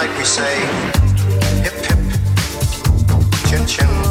Like we say hip hip, chin chin.